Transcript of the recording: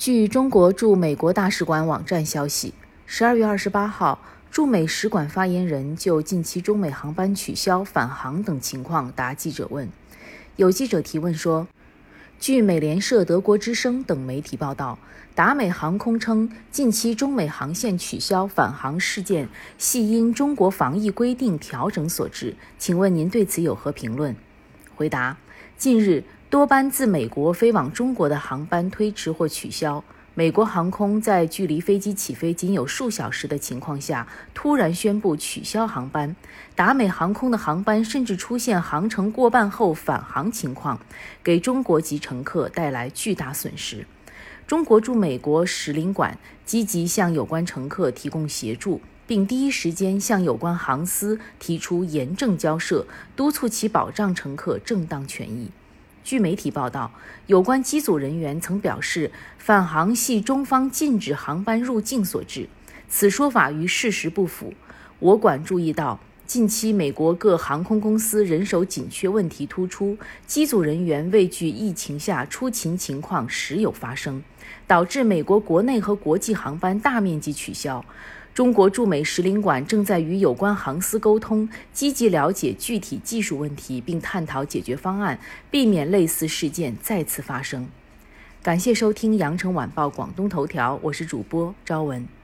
据中国驻美国大使馆网站消息，十二月二十八号，驻美使馆发言人就近期中美航班取消返航等情况答记者问。有记者提问说，据美联社、德国之声等媒体报道，达美航空称近期中美航线取消返航事件系因中国防疫规定调整所致，请问您对此有何评论？回答：近日。多班自美国飞往中国的航班推迟或取消。美国航空在距离飞机起飞仅有数小时的情况下，突然宣布取消航班。达美航空的航班甚至出现航程过半后返航情况，给中国籍乘客带来巨大损失。中国驻美国使领馆积极向有关乘客提供协助，并第一时间向有关航司提出严正交涉，督促其保障乘客正当权益。据媒体报道，有关机组人员曾表示，返航系中方禁止航班入境所致，此说法与事实不符。我馆注意到，近期美国各航空公司人手紧缺问题突出，机组人员畏惧疫情下出勤情况时有发生，导致美国国内和国际航班大面积取消。中国驻美使领馆正在与有关航司沟通，积极了解具体技术问题，并探讨解决方案，避免类似事件再次发生。感谢收听羊城晚报广东头条，我是主播朝文。